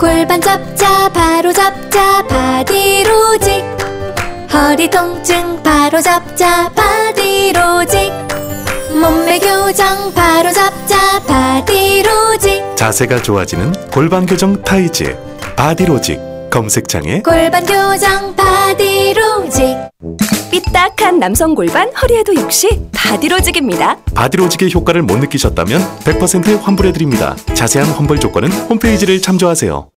골반 잡자 바로 잡자 바디로직. 허리 통증 바로 잡자 바디로직. 몸매 교정 바로 잡자 바디로직. 자세가 좋아지는 골반 교정 타이즈 바디로직 검색창에 골반 교정 바디로직 삐딱한 남성 골반 허리에도 역시 바디로직입니다. 바디로직의 효과를 못 느끼셨다면 100% 환불해드립니다. 자세한 환불 조건은 홈페이지를 참조하세요.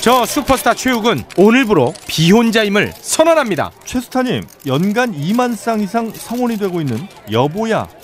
저 슈퍼스타 최욱은 오늘부로 비혼자임을 선언합니다. 최스타님 연간 2만 쌍 이상 성혼이 되고 있는 여보야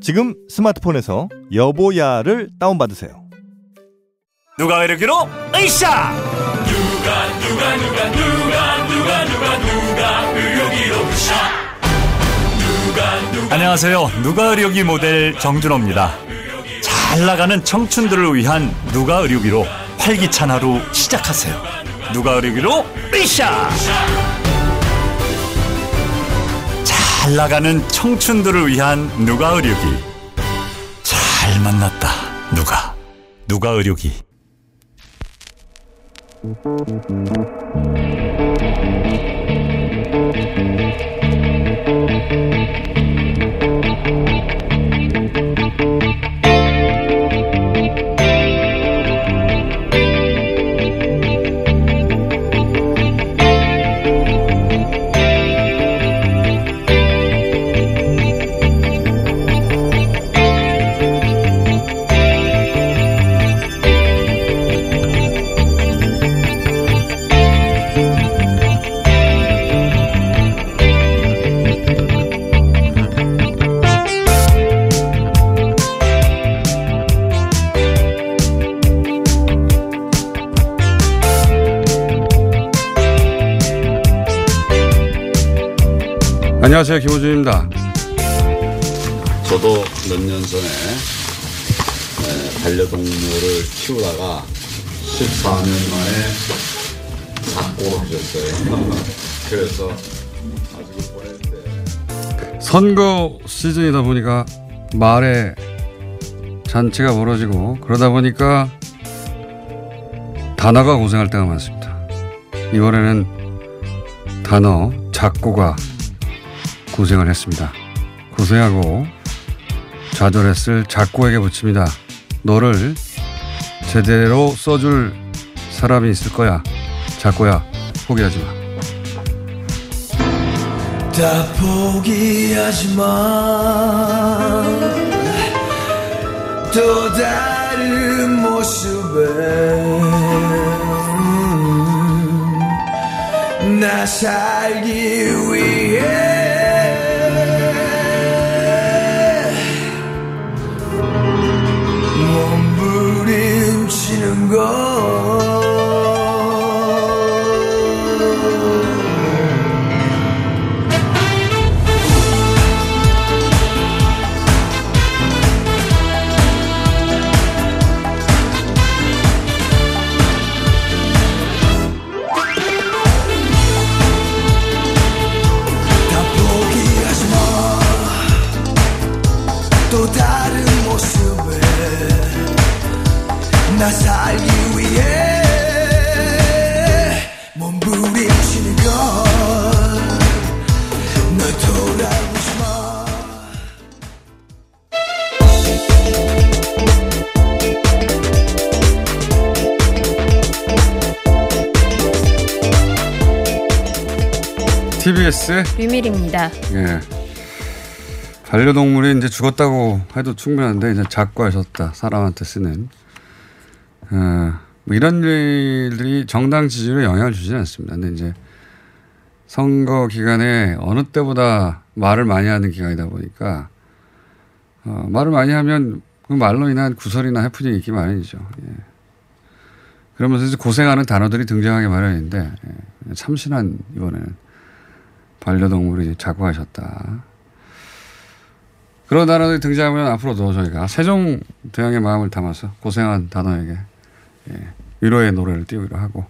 지금 스마트폰에서 여보야를 다운받으세요. 누가 이르기로? 으쌰! 안녕하세요. 누가 의료기 모델 정준호입니다. 잘 나가는 청춘들을 위한 누가 의료기로 활기찬 하루 시작하세요. 누가 의료기로 으쌰 잘 나가는 청춘들을 위한 누가 의료기? 잘 만났다 누가. 누가 의료기 안녕하세요. 김호준입니다. 저도 몇 년 전에 에, 반려동물을 키우다가 14년 만에 작고로 하셨어요. 그래서 아주 보낼 때 선거 시즌이다 보니까 마을에 잔치가 벌어지고 그러다 보니까 단어가 고생할 때가 많습니다. 이번에는 단어 작고가 고생을 했습니다. 고생하고 좌절했을 작고에게 붙입니다. 너를 제대로 써줄 사람이 있을 거야. 작고야, 포기하지 마. 다 포기하지 마. 또 다른 모습에 나 살기 위해 몸 TBS 비밀입니다. 예. 반려동물이 이제 죽었다고 해도 충분한데 이제 작고하셨다 사람한테 쓰는 어, 뭐 이런 일들이 정당 지지율에 영향을 주지는 않습니다. 근데 이제 선거 기간에 어느 때보다 말을 많이 하는 기간이다 보니까 어, 말을 많이 하면 그 말로 인한 구설이나 해프닝이 있기 마련이죠. 예. 그러면서 이제 고생하는 단어들이 등장하기 마련인데 예, 참신한 이번에는 반려동물이 자고하셨다. 그런 단어들이 등장하면 앞으로도 저희가 세종 대왕의 마음을 담아서 고생한 단어에게 예, 위로의 노래를 띄우기로 하고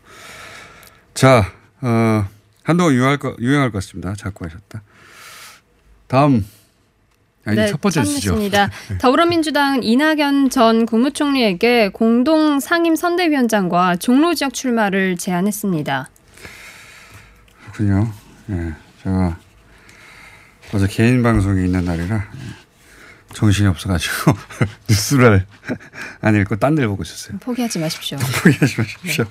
자 어, 한동안 유행할 거 유행할 것 같습니다. 자고하셨다. 다음 아니 네, 첫 번째 주시죠. 참겠습니다. 더불어민주당 이낙연 전 국무총리에게 공동 상임 선대위원장과 종로 지역 출마를 제안했습니다. 그렇군요. 예, 제가 어제 개인 방송이 있는 날이라 예, 정신이 없어가지고 뉴스를 안 읽고 딴 데를 보고 있었어요. 포기하지 마십시오. 포기하지 마십시오.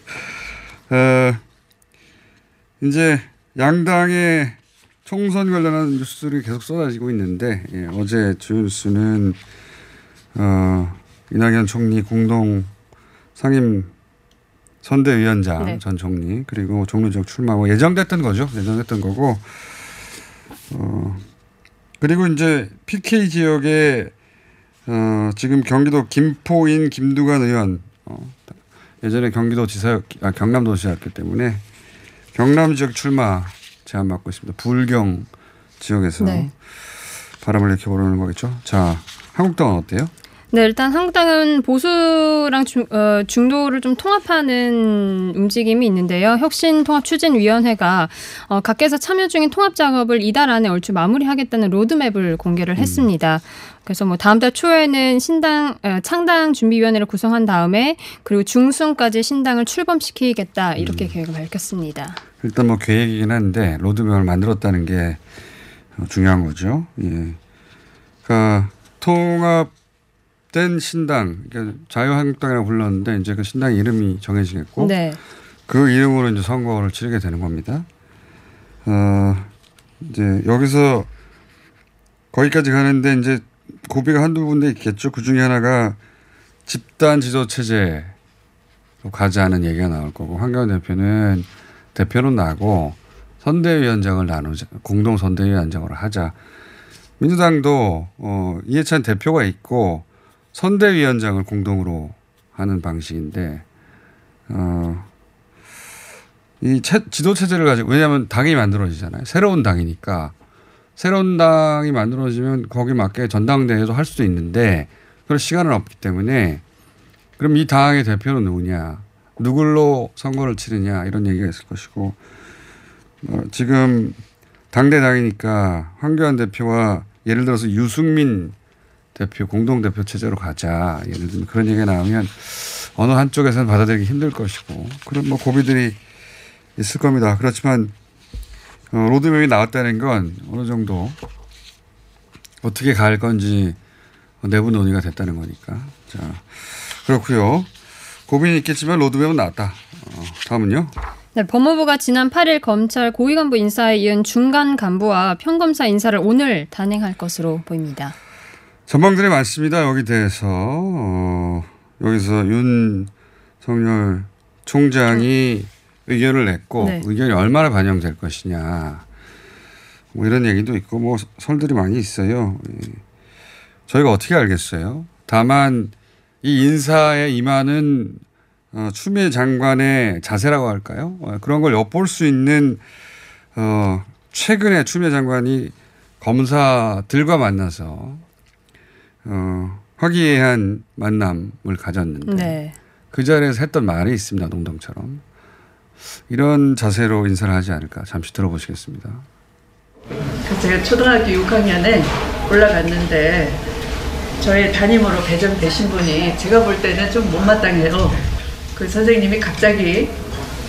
어, 이제 양당의 총선 관련한 뉴스들이 계속 쏟아지고 있는데 예, 어제 주요 뉴스는 어, 이낙연 총리 공동 상임 선대위원장 네. 전 총리 그리고 종로 지역 출마 뭐 예정됐던 거죠 예정됐던 거고 어, 그리고 이제 PK 지역에 어, 지금 경기도 김포인 김두관 의원 어, 예전에 경기도 지사 아, 경남도지사였기 때문에 경남 지역 출마 제안 받고 있습니다. 불경 지역에서 네. 바람을 이렇게 부르는 거겠죠. 자, 한국당은 어때요? 네, 일단 한국당은 보수랑 중, 어, 중도를 좀 통합하는 움직임이 있는데요. 혁신통합추진위원회가 어, 각계에서 참여 중인 통합 작업을 이달 안에 얼추 마무리하겠다는 로드맵을 공개를 했습니다. 그래서 뭐 다음 달 초에는 신당 어, 창당 준비위원회를 구성한 다음에 그리고 중순까지 신당을 출범시키겠다 이렇게 계획을 밝혔습니다. 일단 뭐 계획이긴 한데 로드맵을 만들었다는 게 어, 중요한 거죠. 예. 그러니까 통합 된 신당, 그러니까 자유한국당이라고 불렀는데 이제 그 신당 이름이 정해지겠고 네. 그 이름으로 이제 선거를 치르게 되는 겁니다. 어, 이제 여기서 거기까지 가는데 이제 고비가 한두 군데 있겠죠. 그 중에 하나가 집단 지도 체제로 가자는 얘기가 나올 거고 황교안 대표는 대표는 나고 선대위원장을 나누자 공동 선대위원장으로 하자. 민주당도 어, 이해찬 대표가 있고 선대위원장을 공동으로 하는 방식인데 어, 이 체, 지도 체제를 가지고 왜냐하면 당이 만들어지잖아요. 새로운 당이니까. 새로운 당이 만들어지면 거기 맞게 전당대회도 할 수도 있는데 그럴 시간은 없기 때문에 그럼 이 당의 대표는 누구냐, 누굴로 선거를 치르냐? 이런 얘기가 있을 것이고 어, 지금 당대당이니까 황교안 대표와 예를 들어서 유승민 대표 공동 대표 체제로 가자 예를 들면 그런 얘기가 나오면 어느 한쪽에서는 받아들이기 힘들 것이고 그런 뭐 고비들이 있을 겁니다. 그렇지만 어, 로드맵이 나왔다는 건 어느 정도 어떻게 갈 건지 내부 논의가 됐다는 거니까. 자, 그렇고요. 고민이 있겠지만 로드맵은 나왔다. 어, 다음은요. 네, 법무부가 지난 8일 검찰 고위 간부 인사에 이은 중간 간부와 평검사 인사를 오늘 단행할 것으로 보입니다. 전망들이 많습니다. 여기 대해서 어, 여기서 윤석열 총장이 의견을 냈고 네. 의견이 얼마나 반영될 것이냐 뭐 이런 얘기도 있고 뭐 설들이 많이 있어요. 예. 저희가 어떻게 알겠어요? 다만 이 인사에 임하는 어, 추미애 장관의 자세라고 할까요? 어, 그런 걸 엿볼 수 있는 어, 최근에 추미애 장관이 검사들과 만나서 어, 화기애애한 만남을 가졌는데 네. 그 자리에서 했던 말이 있습니다. 농담처럼. 이런 자세로 인사를 하지 않을까. 잠시 들어보시겠습니다. 제가 초등학교 6학년에 올라갔는데 저의 담임으로 배정되신 분이 제가 볼 때는 좀 못마땅해요. 그 선생님이 갑자기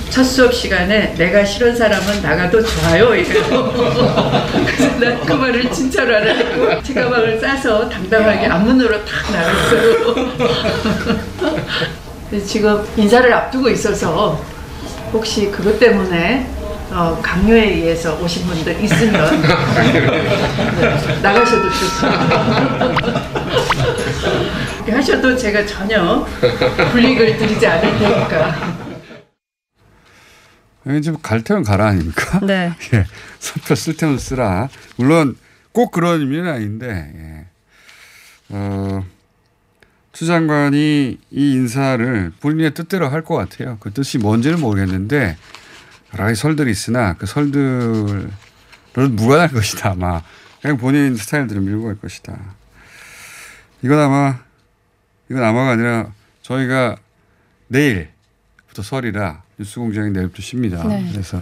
첫 수업 시간에 내가 싫은 사람은 나가도 좋아요 이래요. 그래서 난 그 말을 진짜로 알아듣고 제 가방을 싸서 당당하게 앞문으로 탁 나갔어요. 지금 인사를 앞두고 있어서 혹시 그것 때문에 어, 강요에 의해서 오신 분들 있으면 네, 나가셔도 좋습니다. 하셔도 제가 전혀 불이익을 드리지 않을 테니까. 지금 갈 테면 가라 아닙니까? 네. 예. 선표 쓸 테면 쓰라. 물론 꼭 그런 의미는 아닌데, 예. 어, 추 장관이 이 인사를 본인의 뜻대로 할 것 같아요. 그 뜻이 뭔지는 모르겠는데 여러 가지 설들이 있으나 그 설들은 무관할 것이다. 아마 그냥 본인 스타일대로 밀고 갈 것이다. 이건 아마 이건 아마가 아니라 저희가 내일부터 설이라 뉴스공장이 내일부터 쉽니다. 네. 그래서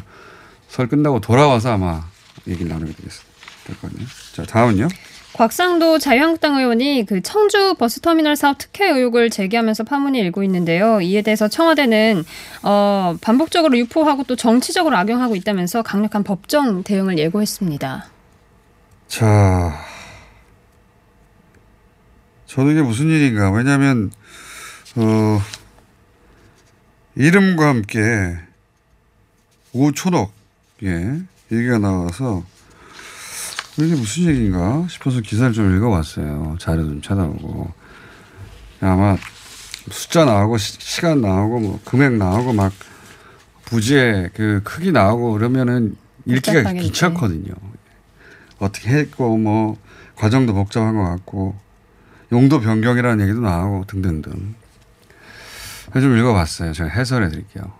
설 끝나고 돌아와서 아마 얘기를 나누게 되겠습니다. 자 다음은요. 곽상도 자유한국당 의원이 그 청주 버스터미널 사업 특혜 의혹을 제기하면서 파문이 일고 있는데요. 이에 대해서 청와대는 어, 반복적으로 유포하고 또 정치적으로 악용하고 있다면서 강력한 법정 대응을 예고했습니다. 자, 저도 이게 무슨 일인가. 왜냐하면 어, 이름과 함께 오촌억 예 얘기가 나와서 이게 무슨 얘기인가 싶어서 기사를 좀 읽어봤어요. 자료 좀 찾아보고 아마 숫자 나오고 시, 시간 나오고 뭐 금액 나오고 막 부지의 그 크기 나오고 그러면은 읽기가. 귀찮거든요. 어떻게 했고 뭐 과정도 복잡한 것 같고 용도 변경이라는 얘기도 나오고 등등등. 좀 읽어봤어요. 제가 해설해 드릴게요.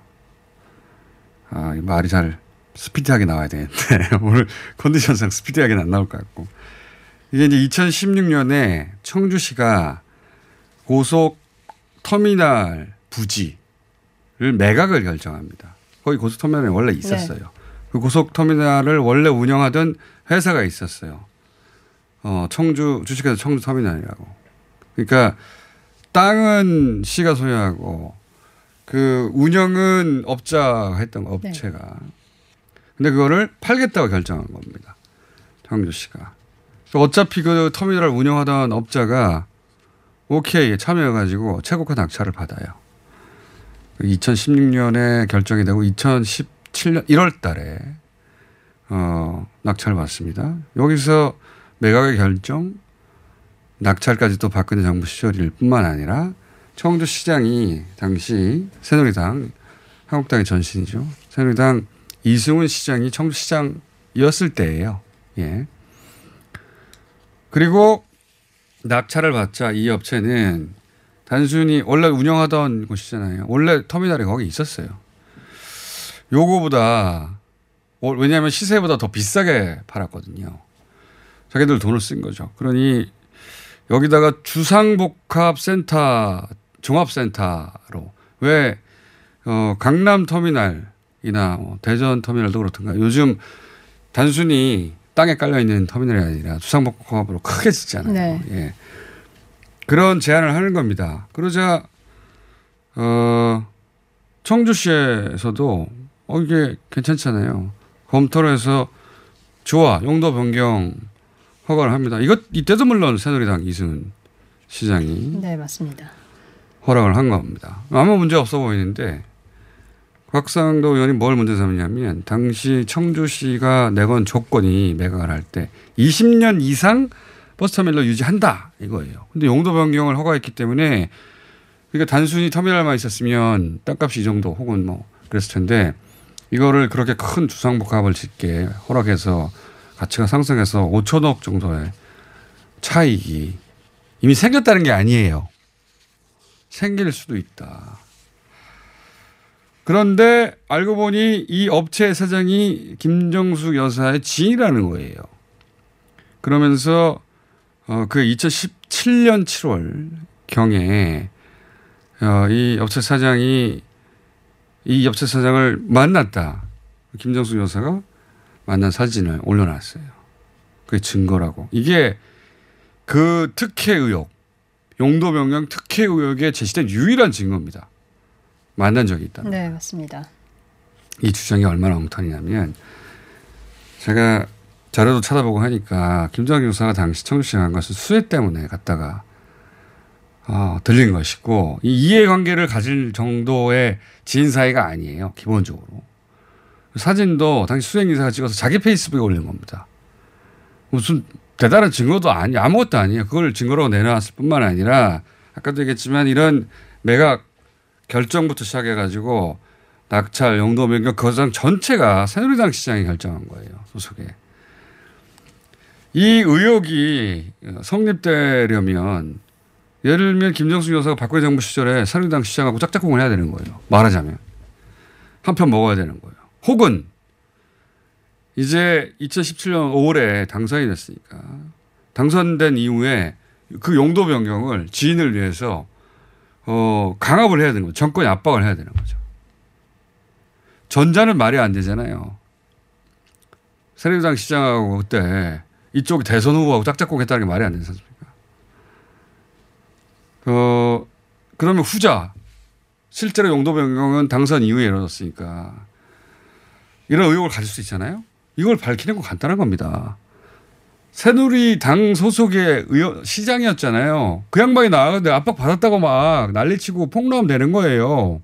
아, 이 말이 잘 스피디하게 나와야 되는데 오늘 컨디션상 스피디하게는 안 나올 것 같고 이게 이제 2016년에 청주시가 고속 터미널 부지를 매각을 결정합니다. 거기 고속 터미널이 원래 있었어요. 네. 그 고속 터미널을 원래 운영하던 회사가 있었어요. 어, 청주 주식회사 청주 터미널이라고. 그러니까 땅은 시가 소유하고 그 운영은 업자가 했던 거, 업체가. 근데 그거를 팔겠다고 결정한 겁니다. 청주시가. 어차피 그 터미널을 운영하던 업자가 오케이 참여해가지고 최고가 낙찰을 받아요. 2016년에 결정이 되고 2017년 1월 달에 어, 낙찰을 받습니다. 여기서 매각의 결정, 낙찰까지 또 박근혜 정부 시절일 뿐만 아니라 청주시장이 당시 새누리당, 한국당의 전신이죠. 새누리당 이승훈 시장이 청주시장이었을 때예요. 예. 그리고 낙찰을 받자 이 업체는 단순히 원래 운영하던 곳이잖아요. 원래 터미널이 거기 있었어요. 요거보다 어, 왜냐하면 시세보다 더 비싸게 팔았거든요. 자기들 돈을 쓴 거죠. 그러니 여기다가 주상복합센터 종합센터로 왜 어, 강남 터미널이나 뭐 대전 터미널도 그렇든가 요즘 단순히 땅에 깔려 있는 터미널이 아니라 주상복합으로 크게 짓잖아요. 네. 예. 그런 제안을 하는 겁니다. 그러자 어, 청주시에서도 어 이게 괜찮잖아요. 검토를 해서 좋아 용도 변경 허가를 합니다. 이것 이때도 물론 새누리당 이승은 시장이 네, 맞습니다. 허락을 한 겁니다. 아무 문제 없어 보이는데 곽상도 의원이 뭘 문제 삼냐면 당시 청주시가 내건 조건이 매각을 할 때 20년 이상 버스터미널 유지한다 이거예요. 근데 용도 변경을 허가했기 때문에 그러니까 단순히 터미널만 있었으면 땅값이 이 정도 혹은 뭐 그랬을 텐데 이거를 그렇게 큰 주상복합을 짓게 허락해서 가치가 상승해서 5천억 정도의 차익이 이미 생겼다는 게 아니에요. 생길 수도 있다. 그런데 알고 보니 이 업체 사장이 김정숙 여사의 지인이라는 거예요. 그러면서 어, 그 2017년 7월 경에 어, 이 업체 사장이 이 업체 사장을 만났다. 김정숙 여사가 만난 사진을 올려놨어요. 그게 증거라고. 이게 그 특혜 의혹, 용도 변경 특혜 의혹에 제시된 유일한 증거입니다. 만난 적이 있다. 네, 맞습니다. 이 주장이 얼마나 엉터리냐면 제가 자료도 찾아보고 하니까 김정일 교사가 당시 청주시에 간 것은 수혜 때문에 갔다가 어, 들린 것이고 이 이해관계를 가질 정도의 지인 사이가 아니에요. 기본적으로. 사진도 당시 수행기사가 찍어서 자기 페이스북에 올린 겁니다. 무슨 대단한 증거도 아니 아무것도 아니에요. 그걸 증거로 내놨을 뿐만 아니라 아까도 얘기했지만 이런 매각 결정부터 시작해가지고 낙찰, 용도 변경 그 과정 전체가 새누리당 시장이 결정한 거예요. 소속에. 이 의혹이 성립되려면 예를 들면 김정숙 여사가 박근혜 정부 시절에 새누리당 시장하고 짝짝꿍을 해야 되는 거예요. 말하자면. 한 편 먹어야 되는 거예요. 혹은 이제 2017년 5월에 당선이 됐으니까 당선된 이후에 그 용도 변경을 지인을 위해서 어, 강압을 해야 되는 거죠. 정권이 압박을 해야 되는 거죠. 전자는 말이 안 되잖아요. 새누리당 시장하고 그때 이쪽 대선 후보하고 짝짝꿍 했다는 게 말이 안 되지 않습니까? 어, 그러면 후자. 실제로 용도 변경은 당선 이후에 이루어졌으니까 이런 의혹을 가질 수 있잖아요. 이걸 밝히는 건 간단한 겁니다. 새누리당 소속의 의원, 시장이었잖아요. 그 양반이 나가는데 압박 받았다고 막 난리치고 폭로하면 되는 거예요.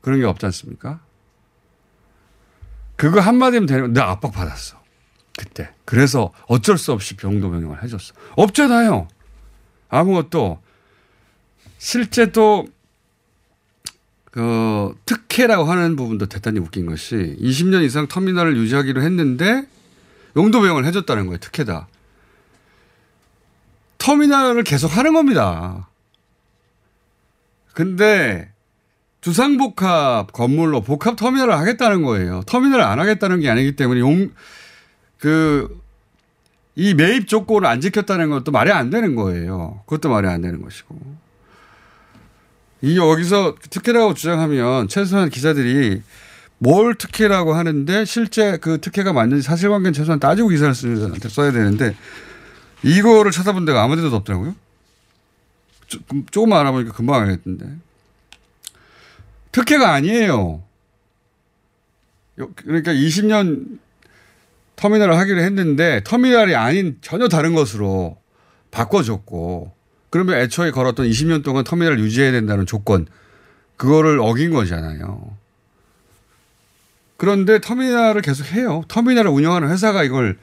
그런 게 없지 않습니까? 그거 한마디면 되는, 내 압박 받았어. 그때. 그래서 어쩔 수 없이 병도 변경을 해줬어. 없잖아요. 아무것도. 실제 또, 그, 특혜라고 하는 부분도 대단히 웃긴 것이 20년 이상 터미널을 유지하기로 했는데 용도 변경을 해줬다는 거예요. 특혜다. 터미널을 계속 하는 겁니다. 근데 주상복합 건물로 복합 터미널을 하겠다는 거예요. 터미널을 안 하겠다는 게 아니기 때문에 용, 그, 이 매입 조건을 안 지켰다는 것도 말이 안 되는 거예요. 그것도 말이 안 되는 것이고. 이 여기서 특혜라고 주장하면 최소한 기자들이 뭘 특혜라고 하는데 실제 그 특혜가 맞는지 사실관계는 최소한 따지고 기사를 써야 되는데 이거를 찾아본 데가 아무 데도 없더라고요. 조 금만 알아보니까 금방 알겠던데. 특혜가 아니에요. 그러니까 20년 터미널을 하기로 했는데 터미널이 아닌 전혀 다른 것으로 바꿔줬고 그러면 애초에 걸었던 20년 동안 터미널을 유지해야 된다는 조건 그거를 어긴 거잖아요. 그런데 터미널을 계속 해요. 터미널을 운영하는 회사가 이걸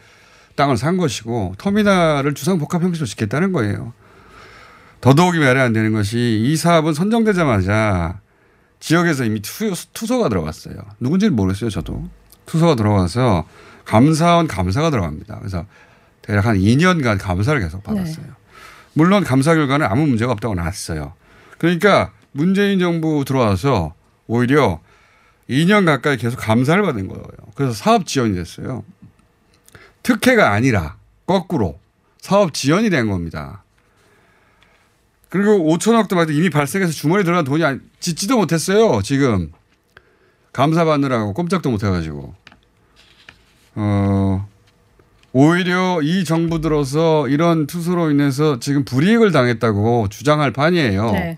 땅을 산 것이고 터미널을 주상복합 형식으로 짓겠다는 거예요. 더더욱이 말이 안 되는 것이 이 사업은 선정되자마자 지역에서 이미 투, 서가 들어갔어요. 누군지는 모르겠어요. 저도. 투서가 들어가서 감사원 감사가 들어갑니다. 그래서 대략 한 2년간 감사를 계속 받았어요. 네. 물론 감사 결과는 아무 문제가 없다고 나왔어요. 그러니까 문재인 정부 들어와서 오히려 2년 가까이 계속 감사를 받은 거예요. 그래서 사업 지원이 됐어요. 특혜가 아니라 거꾸로 사업 지원이 된 겁니다. 그리고 5천억도 막 이미 발생해서 주머니에 들어간 돈이 짓지도 못했어요. 지금 감사 받느라고 꼼짝도 못해가지고. 어, 오히려 이 정부 들어서 이런 투수로 인해서 지금 불이익을 당했다고 주장할 판이에요. 네.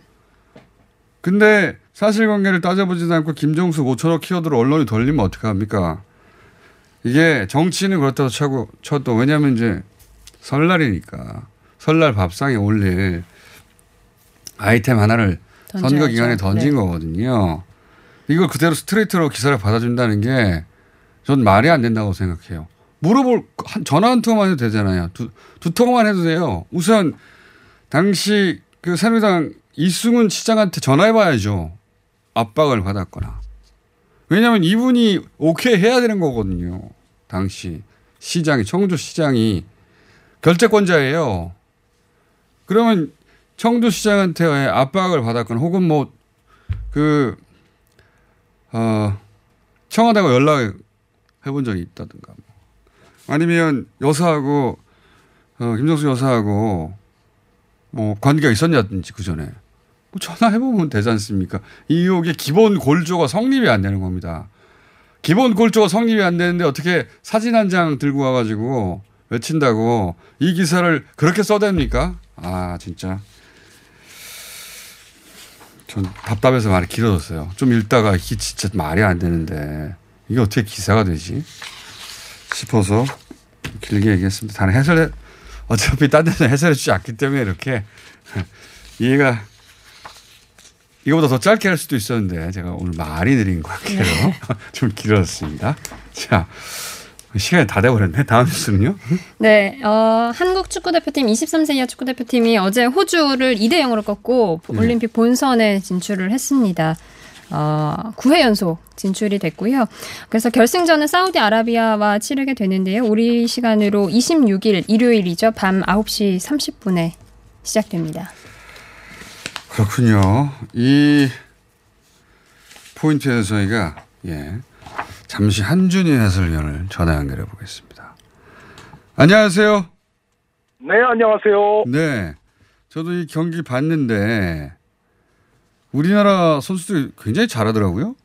근데 사실관계를 따져보지도 않고 김정수 5천억 키워드로 언론이 돌리면 어떡합니까? 이게 정치는 그렇다고 쳐고, 쳐도 왜냐하면 이제 설날이니까 설날 밥상에 올릴 아이템 하나를 던져야죠. 선거 기간에 던진 네. 거거든요. 이걸 그대로 스트레이트로 기사를 받아준다는 게 전 말이 안 된다고 생각해요. 물어볼 한, 전화 한 통만 해도 되잖아요. 두, 두 통만 해도 돼요. 우선 당시 그 새누리당 이승훈 시장한테 전화해 봐야죠. 압박을 받았거나. 왜냐하면 이분이 오케이 해야 되는 거거든요. 당시 시장이 청주 시장이 결재권자예요. 그러면 청주 시장한테 압박을 받았거나 혹은 뭐그 어, 청와대하고 연락해 본 적이 있다든가 뭐. 아니면 여사하고 어, 김정수 여사하고 뭐 관계가 있었냐든지 그 전에 뭐 전화해보면 되지 않습니까? 이 의혹의 기본 골조가 성립이 안 되는 겁니다. 기본 골조가 성립이 안 되는데 어떻게 사진 한 장 들고 와가지고 외친다고 이 기사를 그렇게 써댑니까? 아, 진짜. 전 답답해서 말이 길어졌어요. 좀 읽다가 이게 진짜 말이 안 되는데 이게 어떻게 기사가 되지? 싶어서 길게 얘기했습니다. 단 해설해, 어차피 딴 데서 해설해 주지 않기 때문에 이렇게 이해가 이거보다 더 짧게 할 수도 있었는데 제가 오늘 말이 느린 것 같아요. 네. 좀 길었습니다. 자. 시간이 다 돼버렸네. 다음 뉴스는요? 네, 어, 한국 축구대표팀 23세 이하 축구대표팀이 어제 호주를 2대 0으로 꺾고 네. 올림픽 본선에 진출을 했습니다. 어, 9회 연속 진출이 됐고요. 그래서 결승전은 사우디아라비아와 치르게 되는데요. 우리 시간으로 26일 일요일이죠. 밤 9시 30분에 시작됩니다. 그렇군요. 이 포인트에서 저희가 예 잠시 한준희 해설위원을 전화 연결해 보겠습니다. 안녕하세요. 네, 안녕하세요. 네, 저도 이 경기 봤는데 우리나라 선수들이 굉장히 잘하더라고요.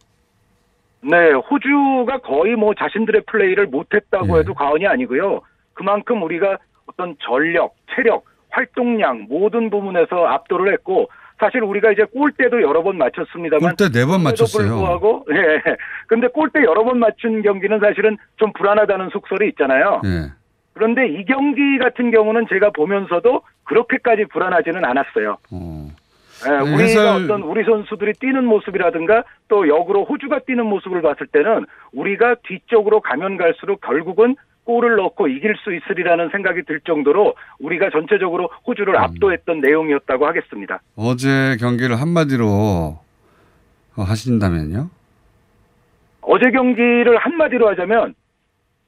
네, 호주가 거의 뭐 자신들의 플레이를 못했다고 예. 해도 과언이 아니고요. 그만큼 우리가 어떤 전력, 체력, 활동량 모든 부분에서 압도를 했고 사실 우리가 이제 골대도 여러 번 맞췄습니다만 골대 네 번 맞췄어요. 불구하고 예. 근데 골대 여러 번 맞춘 경기는 사실은 좀 불안하다는 속설이 있잖아요. 예. 그런데 이 경기 같은 경우는 제가 보면서도 그렇게까지 불안하지는 않았어요. 예, 네, 우리가 해설- 어떤 우리 선수들이 뛰는 모습이라든가 또 역으로 호주가 뛰는 모습을 봤을 때는 우리가 뒤쪽으로 가면 갈수록 결국은 골을 넣고 이길 수 있으리라는 생각이 들 정도로 우리가 전체적으로 호주를 음. 압도했던 내용이었다고 하겠습니다. 어제 경기를 한마디로 어, 하신다면요? 어제 경기를 한마디로 하자면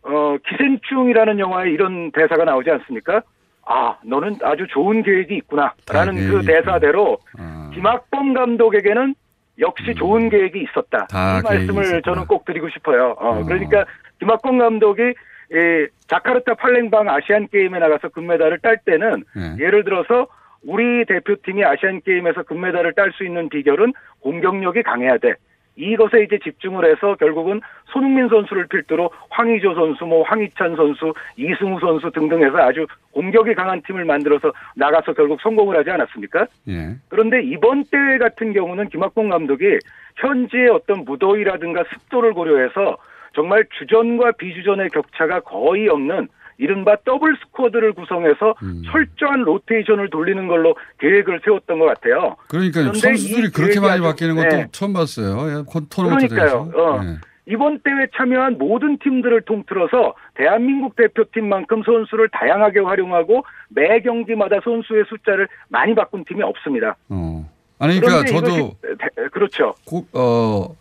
어, 기생충이라는 영화에 이런 대사가 나오지 않습니까? 아, 너는 아주 좋은 계획이 있구나라는 계획이 그 대사대로 아. 김학범 감독에게는 역시 좋은 계획이 있었다. 음. 다이 말씀을 있었구나. 저는 꼭 드리고 싶어요. 어, 그러니까 김학범 감독이 예, 자카르타 팔랭방 아시안 게임에 나가서 금메달을 딸 때는 네. 예를 들어서 우리 대표팀이 아시안 게임에서 금메달을 딸 수 있는 비결은 공격력이 강해야 돼. 이것에 이제 집중을 해서 결국은 손흥민 선수를 필두로 황의조 선수, 뭐 황희찬 선수, 이승우 선수 등등 해서 아주 공격이 강한 팀을 만들어서 나가서 결국 성공을 하지 않았습니까? 예. 그런데 이번 대회 같은 경우는 김학범 감독이 현지의 어떤 무더위라든가 습도를 고려해서 정말 주전과 비주전의 격차가 거의 없는 이른바 더블 스쿼드를 구성해서 철저한 로테이션을 돌리는 걸로 계획을 세웠던 것 같아요. 그러니까 선수들이 이 그렇게 많이 바뀌는 것도 네. 처음 봤어요. 예, 콘- 토너먼트 그러니까요. 어. 예. 이번 대회 참여한 모든 팀들을 통틀어서 대한민국 대표팀만큼 선수를 다양하게 활용하고 매 경기마다 선수의 숫자를 많이 바꾼 팀이 없습니다. 어. 아니 그러니까 저도 대- 그렇죠. 고- 어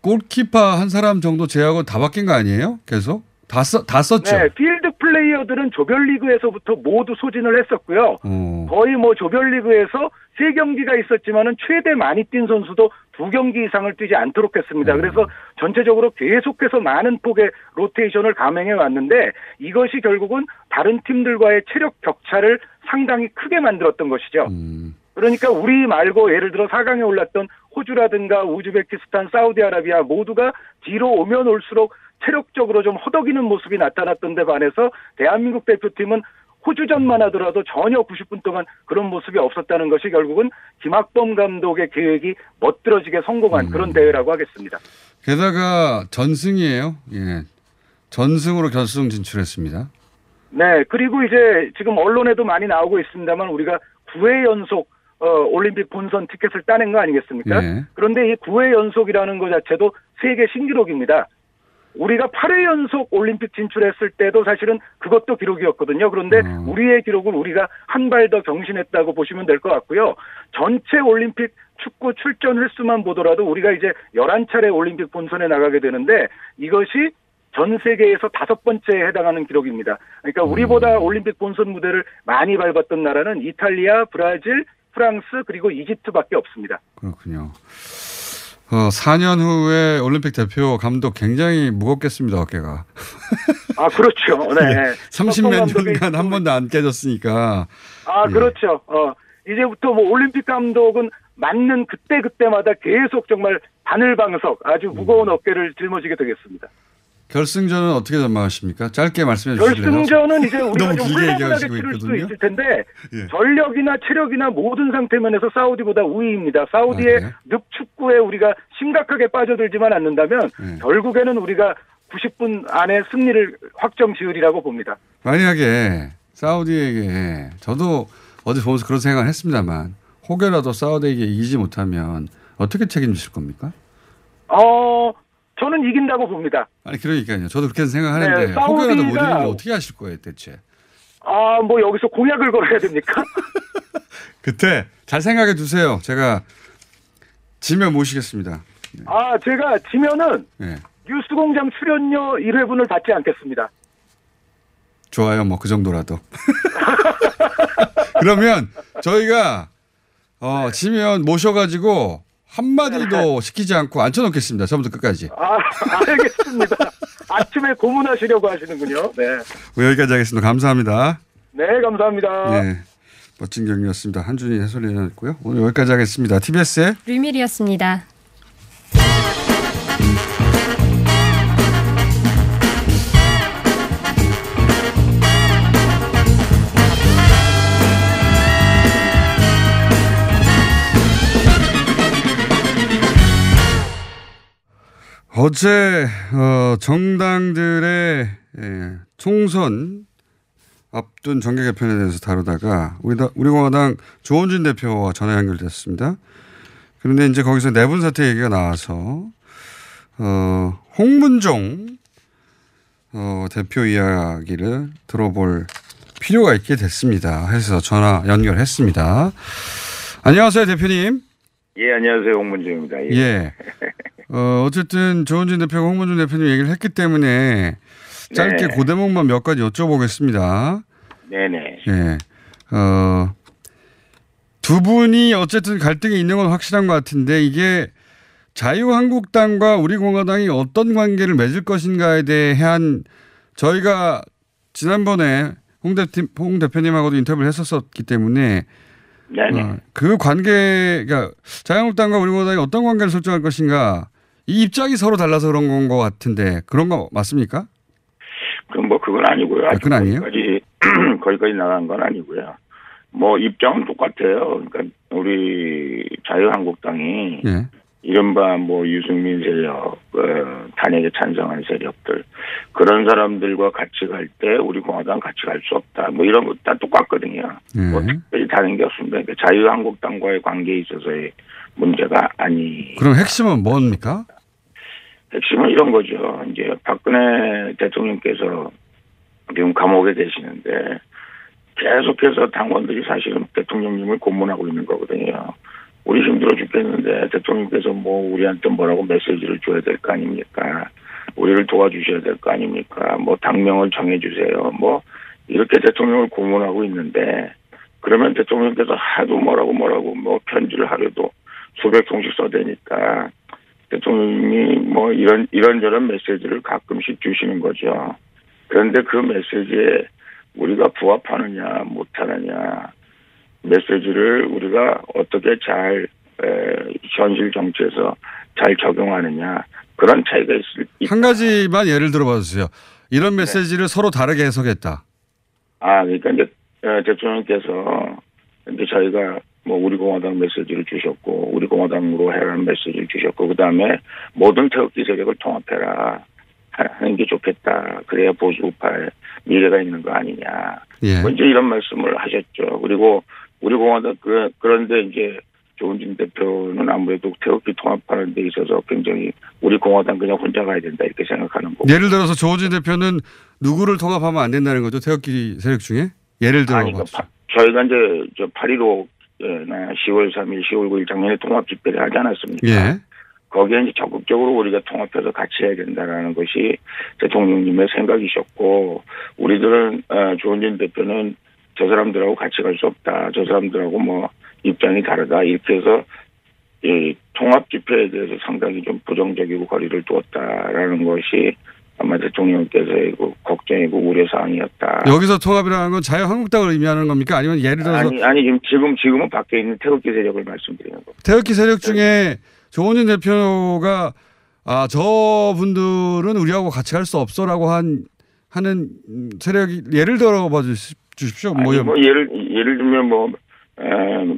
골키퍼 한 사람 정도 제하고 다 바뀐 거 아니에요? 계속 다, 써, 다 썼죠. 네, 필드 플레이어들은 조별리그에서부터 모두 소진을 했었고요. 어. 거의 뭐 조별리그에서 세 경기가 있었지만은 최대 많이 뛴 선수도 두 경기 이상을 뛰지 않도록 했습니다. 그래서 전체적으로 계속해서 많은 폭의 로테이션을 감행해 왔는데 이것이 결국은 다른 팀들과의 체력 격차를 상당히 크게 만들었던 것이죠. 그러니까 우리 말고 예를 들어 4강에 올랐던 호주라든가 우즈베키스탄, 사우디아라비아 모두가 뒤로 오면 올수록 체력적으로 좀 허덕이는 모습이 나타났던 데 반해서 대한민국 대표팀은 호주전만 하더라도 전혀 90분 동안 그런 모습이 없었다는 것이 결국은 김학범 감독의 계획이 멋들어지게 성공한 그런 대회라고 하겠습니다. 게다가 전승이에요. 예. 전승으로 결승 진출했습니다. 네, 그리고 이제 지금 언론에도 많이 나오고 있습니다만 우리가 9회 연속 어, 올림픽 본선 티켓을 따낸 거 아니겠습니까? 예. 그런데 이 9회 연속이라는 것 자체도 세계 신기록입니다. 우리가 8회 연속 올림픽 진출했을 때도 사실은 그것도 기록이었거든요. 그런데 우리의 기록을 우리가 한 발 더 경신했다고 보시면 될 것 같고요. 전체 올림픽 축구 출전 횟수만 보더라도 우리가 이제 11차례 올림픽 본선에 나가게 되는데 이것이 전 세계에서 다섯 번째에 해당하는 기록입니다. 그러니까 우리보다 올림픽 본선 무대를 많이 밟았던 나라는 이탈리아, 브라질, 프랑스 그리고 이집트밖에 없습니다. 그렇군요. 어, 4년 후에 올림픽 대표 감독 굉장히 무겁겠습니다, 어깨가. 아 그렇죠. 네. 30몇 감독이 년간 한 번도 안 깨졌으니까. 아, 그렇죠. 어, 이제부터 뭐 올림픽 감독은 맞는 그때 그때마다 계속 정말 바늘방석 아주 무거운 어깨를 짊어지게 되겠습니다. 결승전은 어떻게 전망하십니까? 짧게 말씀해 주실래요? 결승전은 이제 우리가 좀 얘기하시고 치를 수 있거든요. 있을 텐데 예. 전력이나 체력이나 모든 상태 면에서 사우디보다 우위입니다. 아, 사우디의 늑축구에 우리가 심각하게 빠져들지만 않는다면 예. 결국에는 우리가 90분 안에 승리를 확정 지으리라고 봅니다. 만약에 사우디에게 저도 어제 보면서 그런 생각을 했습니다만 혹여라도 사우디에게 이기지 못하면 어떻게 책임지실 겁니까? 어, 저는 이긴다고 봅니다. 아니 그러니까요. 저도 그렇게 생각하는데 네, 사우디가- 이기면 어떻게 하실 거예요, 대체? 아, 뭐 여기서 공약을 걸어야 됩니까? 그때 잘 생각해 두세요. 제가 지면 모시겠습니다. 아, 제가 지면은 예. 뉴스공장 출연료 1회분을 받지 않겠습니다. 좋아요. 뭐 그 정도라도. 그러면 저희가 어, 지면 모셔가지고 한마디도 시키지 않고 앉혀놓겠습니다. 처음부터 끝까지. 아, 알겠습니다. 아침에 고문하시려고 하시는군요. 네. 여기까지 하겠습니다. 감사합니다. 네, 감사합니다. 예. 멋진 경기였습니다. 한준희 해설위원이었고요. 오늘 여기까지 하겠습니다. TBS의 류밀이었습니다. 어제 어, 정당들의 예, 총선 앞둔 정계 개편에 대해서 다루다가 우리 다, 우리 공화당 조원진 대표와 전화 연결됐습니다. 그런데 이제 거기서 내분 사태 얘기가 나와서 어, 홍문종 어, 대표 이야기를 들어볼 필요가 있게 됐습니다. 해서 전화 연결했습니다. 안녕하세요, 대표님. 예, 안녕하세요. 홍문중입니다. 예. 예. 어, 어쨌든 조원진 대표가 홍문준 대표님 얘기를 했기 때문에 짧게 네. 그 대목만 몇 가지 여쭤보겠습니다. 네네. 예. 어, 두 분이 어쨌든 갈등이 있는 건 확실한 것 같은데 이게 자유한국당과 우리공화당이 어떤 관계를 맺을 것인가에 대한 저희가 지난번에 홍, 대, 홍 대표님하고도 인터뷰를 했었기 때문에 네네. 어, 그 관계가 자유한국당과 우리공화당이 어떤 관계를 설정할 것인가 이 입장이 서로 달라서 그런 건 것 같은데 그런 거 맞습니까? 그럼 뭐 그건 아니고요. 아직 그건 아니에요? 거기까지 거기까지 나간 건 아니고요. 뭐 입장은 똑같아요. 그러니까 우리 자유한국당이 예. 이른바 뭐 유승민 세력, 어, 단핵에 찬성한 세력들 그런 사람들과 같이 갈 때 우리 공화당 같이 갈 수 없다. 뭐 이런 거다 똑같거든요. 뭐 예. 특별히 다른 게 없습니다. 그러니까 자유한국당과의 관계에 있어서의 문제가 아니. 그럼 핵심은 뭡니까? 핵심은 이런 거죠. 이제 박근혜 대통령께서 지금 감옥에 계시는데 계속해서 당원들이 사실은 대통령님을 고문하고 있는 거거든요. 우리 힘들어 죽겠는데 대통령께서 뭐 우리한테 뭐라고 메시지를 줘야 될 거 아닙니까? 우리를 도와주셔야 될 거 아닙니까? 뭐 당명을 정해주세요. 뭐 이렇게 대통령을 고문하고 있는데 그러면 대통령께서 하도 뭐라고 뭐라고 뭐 편지를 하려도 수백 통씩 써대니까 대통령이 뭐 이런 이런저런 메시지를 가끔씩 주시는 거죠. 그런데 그 메시지에 우리가 부합하느냐 못하느냐 메시지를 우리가 어떻게 잘 에, 현실 정치에서 잘 적용하느냐 그런 차이가 있을 한 가지만 예를 들어봐 주세요. 이런 메시지를 서로 다르게 해석했다. 아, 그러니까 이제 어, 대통령께서 이제 저희가 뭐 우리 공화당 메시지를 주셨고 우리 공화당으로 해라는 메시지를 주셨고 그 다음에 모든 태극기 세력을 통합해라 하는 게 좋겠다. 그래야 보수 우파의 미래가 있는 거 아니냐. 예. 뭐 이런 말씀을 하셨죠. 그리고 우리 공화당 그 그런데 이제 조은진 대표는 아무래도 태극기 통합하는 데 있어서 굉장히 우리 공화당 그냥 혼자 가야 된다 이렇게 생각하는 거고. 예를 들어서 조호진 대표는 누구를 통합하면 안 된다는 거죠. 태극기 세력 중에 예를 들어 아니, 그 파- 저희가 이제 저 8.15나 10월 3일, 10월 9일 작년에 통합 집회를 하지 않았습니까? 예. 거기에 이제 적극적으로 우리가 통합해서 같이 해야 된다라는 것이 대통령님의 생각이셨고 우리들은 어, 조은진 대표는 저 사람들하고 같이 갈 수 없다. 저 사람들하고 뭐 입장이 다르다. 이렇게 해서 이 통합 집회에 대해서 상당히 좀 부정적이고 거리를 두었다라는 것이 아마 대통령께서의 그 걱정이고 우려 사항이었다. 여기서 통합이라는 건 자유한국당을 의미하는 겁니까? 아니면 예를 들어서 아니 아니 지금 지금 지금은 밖에 있는 태극기 세력을 말씀드리는 겁니다. 태극기 세력 중에 조원진 대표가 아 저 분들은 우리하고 같이 갈 수 없어 라고 한 하는 음, 세력이 예를 들어봐 주시- 주십시오. 아니, 뭐, 뭐 예를 예를 들면 뭐 에,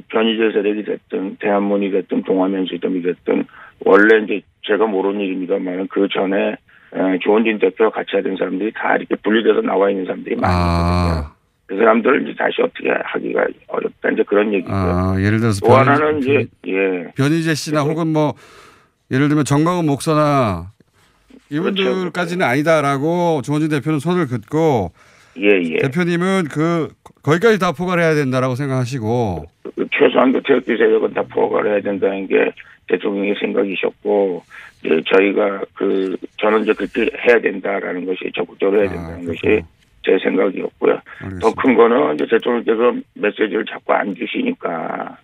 변희재 세력이 됐든 대한문이 됐든 동아면시점이 됐든 원래 이제 제가 모르는 일입니다만 그 전에 에, 조원진 대표와 같이 하던 사람들이 다 이렇게 분리돼서 나와 있는 사람들이 많아요. 아, 그 사람들을 이제 다시 어떻게 하기가 어렵다 이제 그런 얘기죠. 아, 예를 들어서 또 하나는 이제 예 변희재 씨나 혹은 뭐 예를 들면 정광훈 목사나 이분들까지는 아니다라고 조원진 대표는 손을 긋고 예, 예. 대표님은 그 거기까지 다 포괄해야 된다라고 생각하시고 그 최소한 그 태극기 세력은 다 포괄 해야 된다는 게 대통령의 생각이셨고 이제 저희가 그 저는 이제 그렇게 해야 된다라는 것이 적극적으로 해야 된다는 것이 제 생각이었고요. 더 큰 거는 이제 대통령께서 메시지를 자꾸 안 주시니까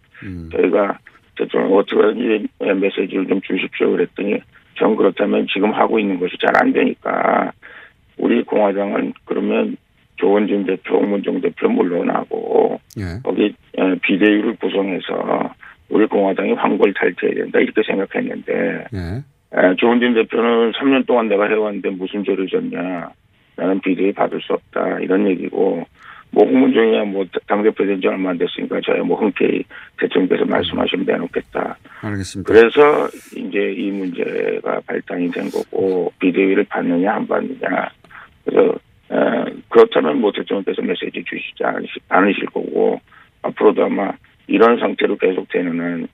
저희가 대통령 어떻게든지 메시지를 좀 주십시오 그랬더니 전 그렇다면 지금 하고 있는 것이 잘 안 되니까 우리 공화당은 그러면 조원진 대표, 홍문종 대표 물러나고 예. 거기 어, 비대위를 구성해서 우리 공화당이 황골 탈퇴해야 된다 이렇게 생각했는데 예. 에, 조원진 대표는 3년 동안 내가 해왔는데 무슨 죄를 졌냐. 나는 비대위 받을 수 없다. 이런 얘기고. 뭐 홍문종이야 뭐 당대표 된 지 얼마 안 됐으니까 저야 뭐 흔쾌히 대통령께서 말씀하시면 내놓겠다. 알겠습니다. 그래서 이제 이 문제가 발단이 된 거고 비대위를 받느냐 안 받느냐. 그래서 에, 그렇다면 뭐 대통령께서 메시지 주시지 않으실, 거고 앞으로도 아마 이런 상태로 계속되는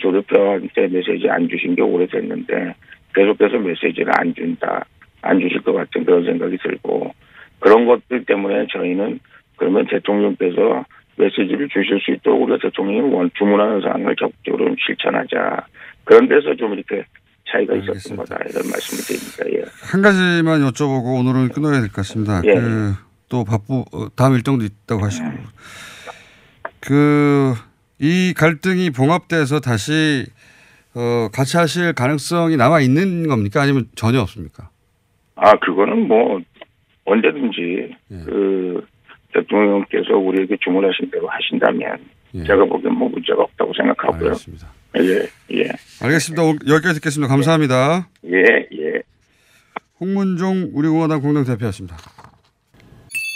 조 대표한테 메시지 안 주신 게 오래됐는데 계속해서 메시지를 안 준다 안 주실 것 같은 그런 생각이 들고 그런 것들 때문에 저희는 그러면 대통령께서 메시지를 주실 수 있도록 우리가 대통령이 원 주문하는 사항을 적극적으로 좀 실천하자 그런 데서 좀 이렇게 차이가 있었던 거다 이런 말씀을 드립니다. 예. 한 가지만 여쭤보고 오늘은 끊어야 될 것 같습니다. 예. 그, 또 바쁘, 어, 다음 일정도 있다고 하시고. 그, 이 갈등이 봉합돼서 다시, 어, 같이 하실 가능성이 남아 있는 겁니까? 아니면 전혀 없습니까? 아, 그거는 뭐 언제든지 그 대통령께서 우리에게 주문하신 대로 하신다면 제가 보기엔 뭐 문제가 없다고 생각하고요. 알겠습니다. 예, 예, 알겠습니다. 여기까지 듣겠습니다. 감사합니다. 예, 예. 홍문종 우리공화당 공동대표였습니다.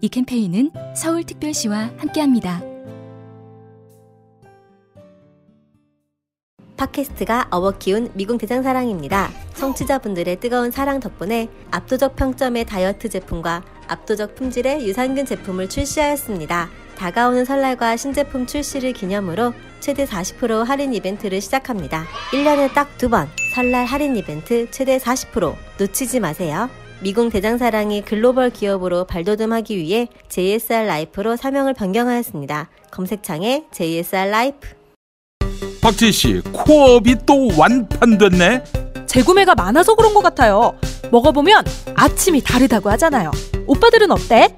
이 캠페인은 서울특별시와 함께합니다. 팟캐스트가 업어 키운 미궁 대장사랑입니다. 청취자분들의 뜨거운 사랑 덕분에 압도적 평점의 다이어트 제품과 압도적 품질의 유산균 제품을 출시하였습니다. 다가오는 설날과 신제품 출시를 기념으로 최대 40% 할인 이벤트를 시작합니다. 1년에 딱 두 번 설날 할인 이벤트 최대 40% 놓치지 마세요. 미궁 대장사랑이 글로벌 기업으로 발돋움하기 위해 JSR 라이프로 사명을 변경하였습니다. 검색창에 JSR 라이프 박지희 씨, 코업이 또 완판됐네. 재구매가 많아서 그런 것 같아요. 먹어보면 아침이 다르다고 하잖아요. 오빠들은 어때?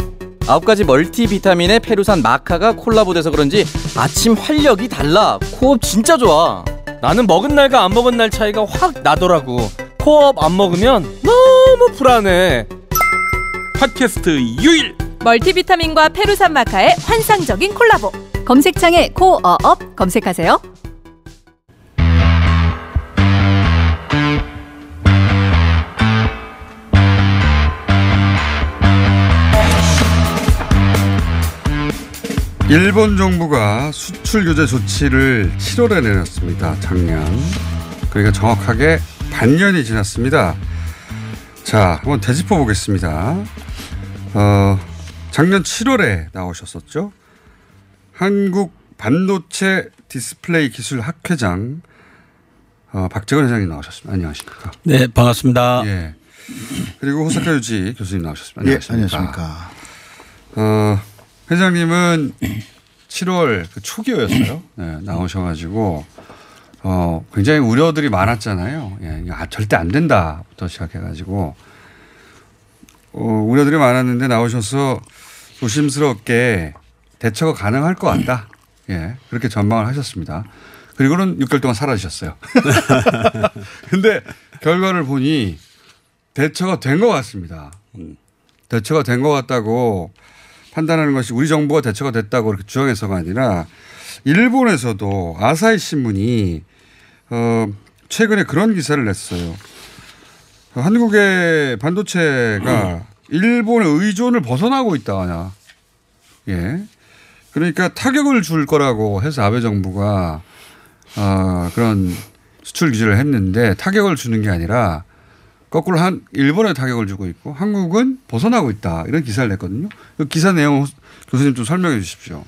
아홉 가지 멀티 비타민에 페루산 마카가 콜라보돼서 그런지 아침 활력이 달라. 코업 진짜 좋아. 나는 먹은 날과 안 먹은 날 차이가 확 나더라고. 코업 안 먹으면 너무 불안해. 팟캐스트 유일 멀티비타민과 페루산 마카의 환상적인 콜라보. 검색창에 코어업 검색하세요. 일본 정부가 수출 규제 조치를 7월에 내렸습니다. 작년. 그러니까 정확하게 반년이 지났습니다. 자, 한번 되짚어 보겠습니다. 어, 작년 7월에 나오셨었죠. 한국 반도체 디스플레이 기술 학회장 어, 박재근 회장님 나오셨습니다. 안녕하십니까. 네, 반갑습니다. 예. 그리고 호사카 유지 교수님 나오셨습니다. 예, 안녕하십니까. 안녕하십니까. 어, 회장님은 7월 그 초기였어요. 네, 나오셔가지고 어, 굉장히 우려들이 많았잖아요. 예, 이거 아, 절대 안 된다부터 시작해가지고 어, 우려들이 많았는데 나오셔서 조심스럽게 대처가 가능할 것 같다. 예, 그렇게 전망을 하셨습니다. 그리고는 6개월 동안 사라지셨어요. 근데 결과를 보니 대처가 된 것 같습니다. 대처가 된 것 같다고 판단하는 것이 우리 정부가 대처가 됐다고 그렇게 주장해서가 아니라 일본에서도 아사히 신문이 어 최근에 그런 기사를 냈어요. 한국의 반도체가 일본의 의존을 벗어나고 있다. 예. 그러니까 타격을 줄 거라고 해서 아베 정부가 어, 그런 수출 규제를 했는데 타격을 주는 게 아니라 거꾸로 한 일본에 타격을 주고 있고 한국은 벗어나고 있다 이런 기사를 냈거든요. 그 기사 내용 교수님 좀 설명해 주십시오.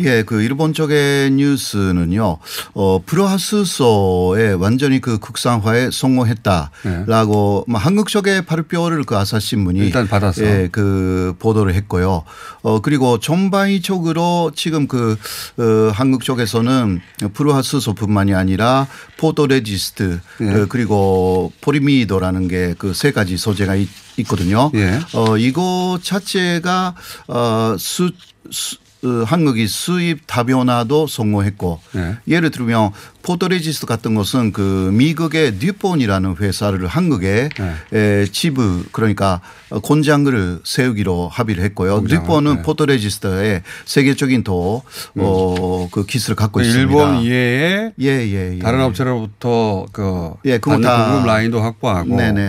예, 그 일본 쪽의 뉴스는요, 어, 불화수소에 완전히 그 국산화에 성공했다라고 뭐 한국 쪽의 발표를 그 아사히신문이 일단 받아서. 예, 그 보도를 했고요. 어, 그리고 전반적으로 지금 그 어, 한국 쪽에서는 불화수소뿐만이 아니라 포토레지스트 예. 그, 그리고 폴리이미드라는 게 그 세 가지 소재가 있, 있거든요. 예. 어, 이거 자체가 어, 수, 수 어, 한국이 수입 다변화도 성공했고 네. 예를 들면 포토레지스트 같은 것은 그 미국의 듀폰이라는 회사를 한국에 네. 에, 지부 그러니까 공장을 세우기로 합의를 했고요. 공장을, 듀폰은 네. 포토레지스트에 세계적인 또 어, 그 기술을 갖고 있습니다. 일본 이외에 예, 예, 예. 다른 업체로부터 그 예, 그거 받는 다- 공급 라인도 확보하고 네네.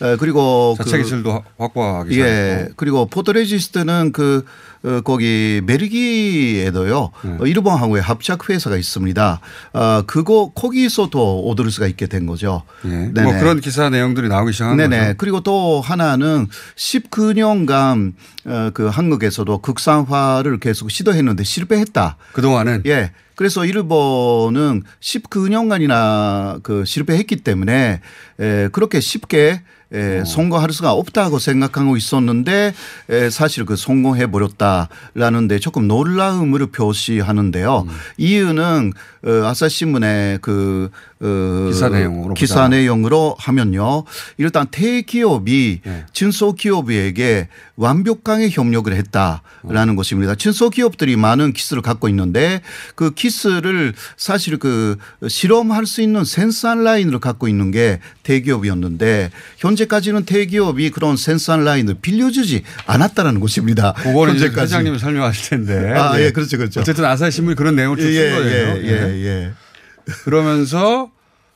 예. 에, 그리고 자체 그- 기술도 확- 확보하기 예. 그리고 포토레지스트는 그 어, 거기 벨기에도요. 네. 어, 일본하고의 합작 회사가 있습니다. 어, 그거 거기서도 얻을 수가 있게 된 거죠. 예. 네네. 뭐 그런 기사 내용들이 나오기 시작한 네네. 거죠. 그리고 또 하나는 19년간 어, 그 한국에서도 국산화를 계속 시도했는데 실패했다. 그 동안은 예. 그래서 일본은 19년간이나 그 실패했기 때문에 에, 그렇게 쉽게 에, 성공할 수가 없다고 생각하고 있었는데 에, 사실 그 성공해 버렸다라는 데 조금 놀라움을 표시하는데요. 이유는 어, 아사신문의 그 어, 기사 내용으로 기사. 내용으로 하면요. 일단 대기업이 네. 중소기업에게 완벽하게 협력을 했다라는 것입니다. 중소기업들이 많은 기술을 갖고 있는데 그 기술을 사실 그 실험할 수 있는 생산 라인을 갖고 있는 게 대기업이었는데 현재 까지는 대기업이 그런 생산 라인을 빌려주지 않았다는 것입니다. 그거는 현재까지. 회장님이 설명하실 텐데. 아, 예. 예, 그렇죠, 그렇죠. 어쨌든 아사히 신문이 그런 내용을 쭉 예, 쓴 거예요. 예, 예, 예. 그러면서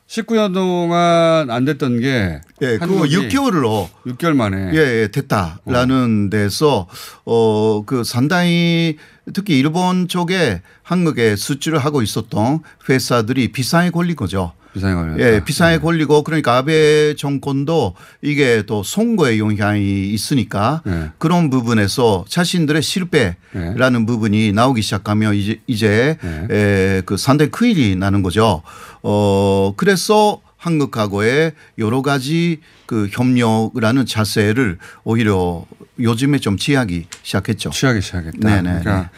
19년 동안 안 됐던 게 예, 그거 6개월로 6개월 만에 예, 예 됐다라는 데서 어 그 상당히 특히 일본 쪽에 한국에 수출을 하고 있었던 회사들이 비상에 걸린 거죠. 비상에 걸렸다. 예, 비상에 걸리고 그러니까 아베 정권도 이게 또 선거에 영향이 있으니까 네. 그런 부분에서 자신들의 실패라는 부분이 나오기 시작하면 이제 이제 네. 에, 그 상당히 큰 일이 나는 거죠. 어 그래서 한국하고의 여러 가지 그 협력이라는 자세를 오히려 요즘에 좀 취하기 시작했죠. 취하기 시작했다. 네네. 그러니까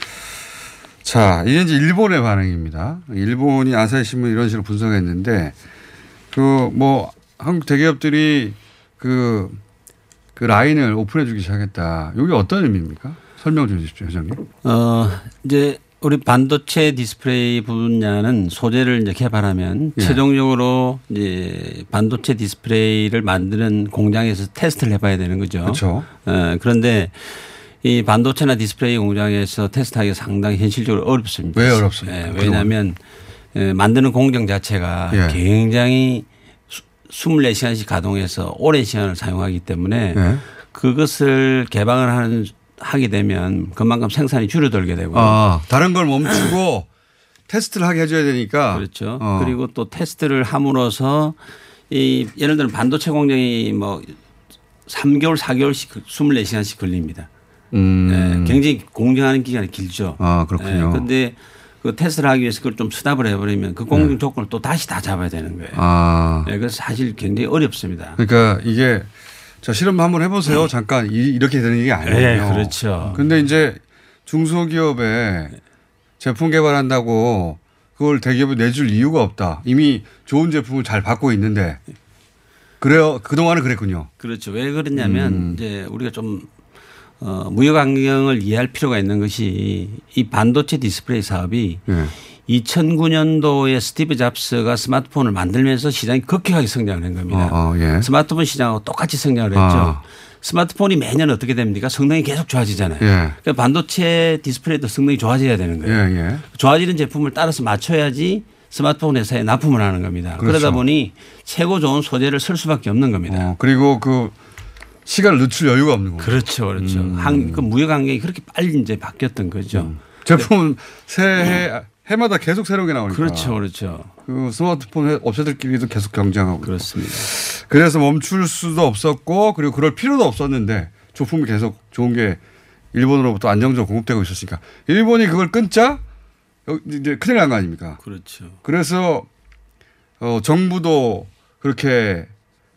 자, 이게 이제 일본의 반응입니다. 일본이 아사히 신문 이런 식으로 분석했는데 그 뭐 한국 대기업들이 그, 그 라인을 오픈해 주기 시작했다. 이게 어떤 의미입니까? 설명 좀 해주십시오, 회장님. 어, 이제 우리 반도체 디스플레이 분야는 소재를 이제 개발하면 예. 최종적으로 이제 반도체 디스플레이를 만드는 공장에서 테스트를 해봐야 되는 거죠. 그렇죠. 어, 그런데 이 반도체나 디스플레이 공장에서 테스트하기가 상당히 현실적으로 어렵습니다. 왜 어렵습니까? 예, 왜냐하면 예, 만드는 공정 자체가 예. 굉장히 수- 24시간씩 가동해서 오랜 시간을 사용하기 때문에 예. 그것을 개방을 하는 하게 되면 그만큼 생산이 줄어들게 되고 아, 다른 걸 멈추고 테스트를 하게 해줘야 되니까. 그렇죠. 어. 그리고 또 테스트를 함으로써 이 예를 들어 반도체 공정이 뭐 3개월, 4개월씩 24시간씩 걸립니다. 음. 네, 굉장히 공정하는 기간이 길죠. 아, 그렇군요. 그런데 그 테스트를 하기 위해서 그걸 좀 스탑을 해버리면 그 공정 조건을 또 다시 다 잡아야 되는 거예요. 네. 아. 네, 그래서 사실 굉장히 어렵습니다. 그러니까 이게 자 실험 한번 해보세요. 잠깐 이- 이렇게 되는 게 아니에요. 네, 그렇죠. 근데 이제 중소기업에 제품 개발한다고 그걸 대기업에 내줄 이유가 없다. 이미 좋은 제품을 잘 받고 있는데 그래요. 그 동안은 그랬군요. 그렇죠. 왜 그러냐면 음. 이제 우리가 좀 어, 무역 환경을 이해할 필요가 있는 것이 이 반도체 디스플레이 사업이 네. 2009년도에 스티브 잡스가 스마트폰을 만들면서 시장이 급격하게 성장을 한 겁니다. 어, 어, 예. 스마트폰 시장하고 똑같이 성장을 했죠. 아. 스마트폰이 매년 어떻게 됩니까? 성능이 계속 좋아지잖아요. 예. 그러니까 반도체 디스플레이도 성능이 좋아져야 되는 거예요. 예, 예. 좋아지는 제품을 따라서 맞춰야지 스마트폰 회사에 납품을 하는 겁니다. 그렇죠. 그러다 보니 최고 좋은 소재를 쓸 수밖에 없는 겁니다. 어, 그리고 그 시간을 늦출 여유가 없는 거죠. 그렇죠, 그렇죠. 음. 한, 그 무역 환경이 그렇게 빨리 이제 바뀌었던 거죠. 제품은 새해 해마다 계속 새로운 게 나오니까. 그렇죠, 그렇죠. 그 스마트폰 회- 업체들끼리도 계속 경쟁하고. 그렇습니다. 그래서 멈출 수도 없었고 그리고 그럴 필요도 없었는데 조품이 계속 좋은 게 일본으로부터 안정적으로 공급되고 있었으니까 일본이 그걸 끊자 여- 이제 큰일 난 거 아닙니까? 그렇죠. 그래서 어, 정부도 그렇게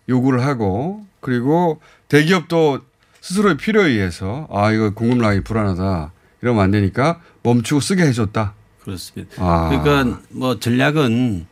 요구를 하고 그리고 대기업도 스스로의 필요에 의해서 아 이거 공급 라인이 불안하다 이러면 안 되니까 멈추고 쓰게 해줬다. 그렇습니다. 아. 그러니까 뭐 전략은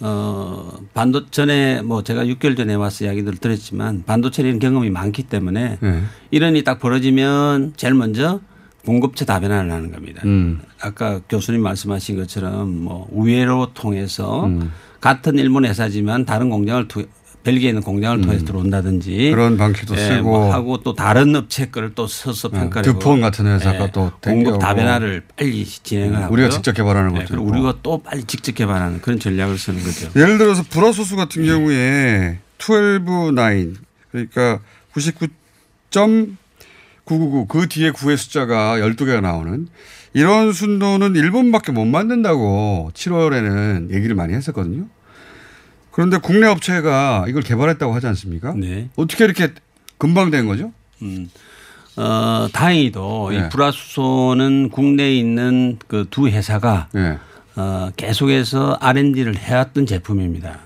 어 반도 전에 뭐 제가 6개월 전에 와서 이야기들 들었지만 반도체는 경험이 많기 때문에 네. 이런 일이 딱 벌어지면 제일 먼저 공급처 다변화를 하는 겁니다. 음. 아까 교수님 말씀하신 것처럼 뭐 우회로 통해서 음. 같은 일본 회사지만 다른 공장을 투, 벨기에 있는 공장을 통해서 들어온다든지 음. 그런 방식도 예, 쓰고. 뭐 하고 또 다른 업체 거를 또 서서 네, 평가를 듀폰 같은 회사가 또 공급. 다변화를 빨리 진행을 하고 우리가 직접 개발하는 그리고 있고. 우리가 또 빨리 직접 개발하는 그런 전략을 쓰는 거죠. 예를 들어서 불화수소 같은 경우에 12.9 그러니까 99.999 그 뒤에 9의 숫자가 12개가 나오는 이런 순도는 일본밖에 못 만든다고 7월에는 얘기를 많이 했었거든요. 그런데 국내 업체가 이걸 개발했다고 하지 않습니까? 네. 어떻게 이렇게 금방 된 거죠? 음. 어, 다행히도 네. 이 불화수소는 국내에 있는 그 두 회사가 네. 어, 계속해서 R&D를 해왔던 제품입니다.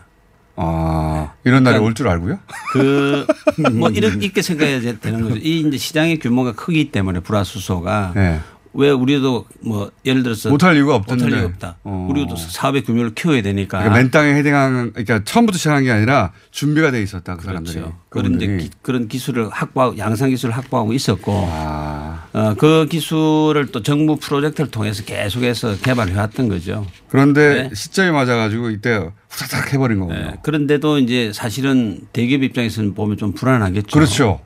아, 이런 날이 올줄 알고요? 그, 뭐, 이렇게, 이렇게 생각해야 되는 거죠. 이 이제 시장의 규모가 크기 때문에 불화수소가 네. 왜 우리도 뭐 예를 들어서 못할 이유가 없던데. 못할 이유가 없다. 어. 우리도 사업의 규모를 키워야 되니까. 그러니까 맨 땅에 해당한 그러니까 처음부터 시작한 게 아니라 준비가 돼 있었다 그 사람들이. 그렇죠. 그런 이제 그분들이. 기- 그런 기술을 확보하고 양산 기술을 확보하고 있었고 아. 어, 그 기술을 또 정부 프로젝트를 통해서 계속해서 개발해 왔던 거죠. 그런데 네. 시점이 맞아가지고 이때 후다닥 해버린 거군요. 네. 그런데도 이제 사실은 대기업 입장에서는 보면 좀 불안하겠죠. 그렇죠.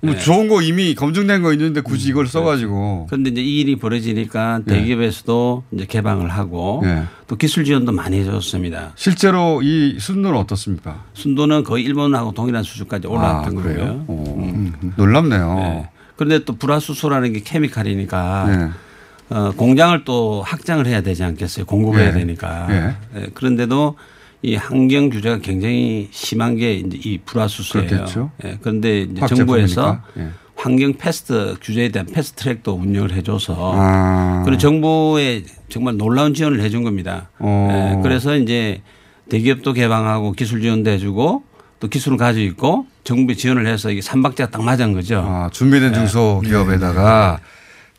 뭐 네. 좋은 거 이미 검증된 거 있는데 굳이 이걸 써가지고. 그런데 이제 이 일이 벌어지니까 네. 대기업에서도 이제 개방을 하고 네. 또 기술 지원도 많이 해줬습니다. 실제로 이 순도는 어떻습니까? 순도는 거의 일본하고 동일한 수준까지 올라왔던 아, 그래요? 거고요. 오, 음. 놀랍네요. 네. 그런데 또 불화수소라는 게 케미칼이니까 네. 어, 공장을 또 확장을 해야 되지 않겠어요. 공급해야 네. 되니까. 네. 예, 그런데도 이 환경 규제가 굉장히 심한 게 이제 이 불화수소예요. 그렇겠죠. 예, 그런데 이제 정부에서. 예. 환경 fast 규제에 대한 fast track도 운영을 해줘서 아. 그리고 정부에 정말 놀라운 지원을 해준 겁니다. 어. 예, 그래서 이제 대기업도 개방하고 기술 지원도 해주고 또 기술을 가지고 있고 정부에 지원을 해서 이게 삼박자가 딱 맞은 거죠. 아, 준비된 네. 중소기업에다가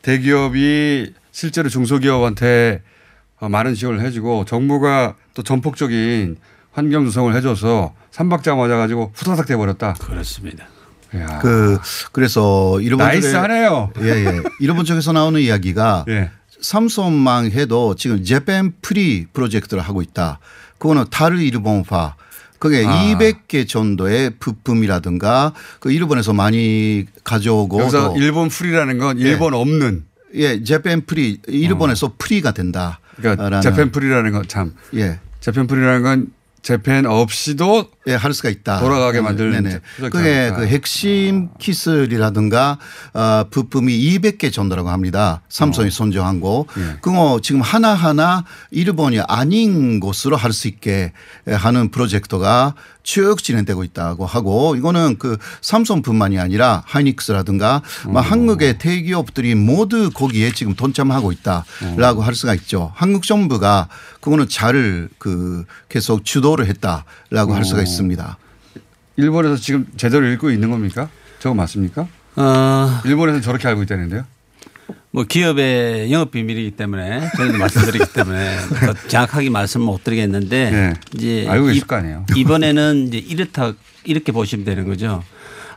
대기업이 실제로 중소기업한테 어, 많은 지원을 해주고 정부가 또 전폭적인 환경 조성을 해줘서 삼박자 맞아가지고 후다닥 돼버렸다. 그렇습니다. 그 그래서 일본 쪽에- nice하네요. 예, 예. 일본 쪽에서 나오는 이야기가 예. 삼성만 해도 지금 Japan free 프로젝트를 하고 있다. 그거는 탈일본화. 그게 아. 200개 정도의 부품이라든가 그 일본에서 많이 가져오고 또 일본 free라는 건 일본 없는. 예, Japan free 일본에서 free가 된다. 그러니까 Japan free라는 건 참. 예. Japan free라는 건 재팬 없이도 예, 할 수가 있다. 돌아가게 만드는 네네. 프로젝트 그게. 그 핵심 기술이라든가 어, 부품이 200개 정도라고 합니다. 삼성이 어. 선정한 거. 예. 그거 지금 하나하나 일본이 아닌 곳으로 할 수 있게 하는 프로젝트가 쭉 진행되고 있다고 하고 이거는 그 삼성뿐만이 아니라 하이닉스라든가 음. 막 한국의 대기업들이 모두 거기에 지금 동참하고 있다라고 할 수가 있죠. 한국 정부가 그거는 잘그 계속 주도를 했다라고 할 수가 어. 있습니다. 일본에서 지금 제대로 읽고 있는 겁니까? 저거 맞습니까? 어, 일본에서 저렇게 알고 있다는데요? 뭐 기업의 영업 비밀이기 때문에 저희도 말씀드리기 때문에 더 정확하게 말씀 못 드리겠는데 네. 이제 알고 이- 있을 거 아니에요. 이번에는 이제 이렇다 이렇게 보시면 되는 거죠.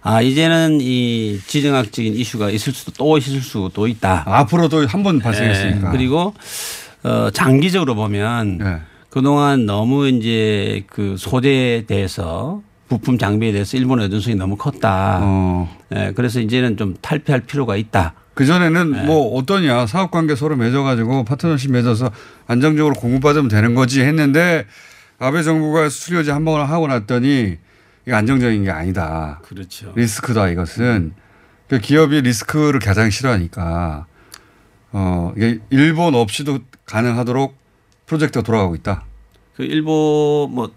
아 이제는 이 지정학적인 이슈가 있을 수도 또 있을 수도 있다. 앞으로도 한 번 발생했으니까. 예, 그리고 어, 장기적으로 보면 네. 그동안 너무 이제 그 소재에 대해서 부품 장비에 대해서 일본의 의존성이 너무 컸다. 어. 예, 그래서 이제는 좀 탈피할 필요가 있다. 그 전에는 네. 뭐 어떠냐 사업 관계 서로 맺어가지고 파트너십 맺어서 안정적으로 공급받으면 되는 거지 했는데 아베 정부가 수출료제 한 번 하고 났더니 이게 안정적인 게 아니다. 그렇죠. 리스크다 이것은 그 기업이 리스크를 가장 싫어하니까 어 이게 일본 없이도 가능하도록 프로젝트가 돌아가고 있다. 그 일본 뭐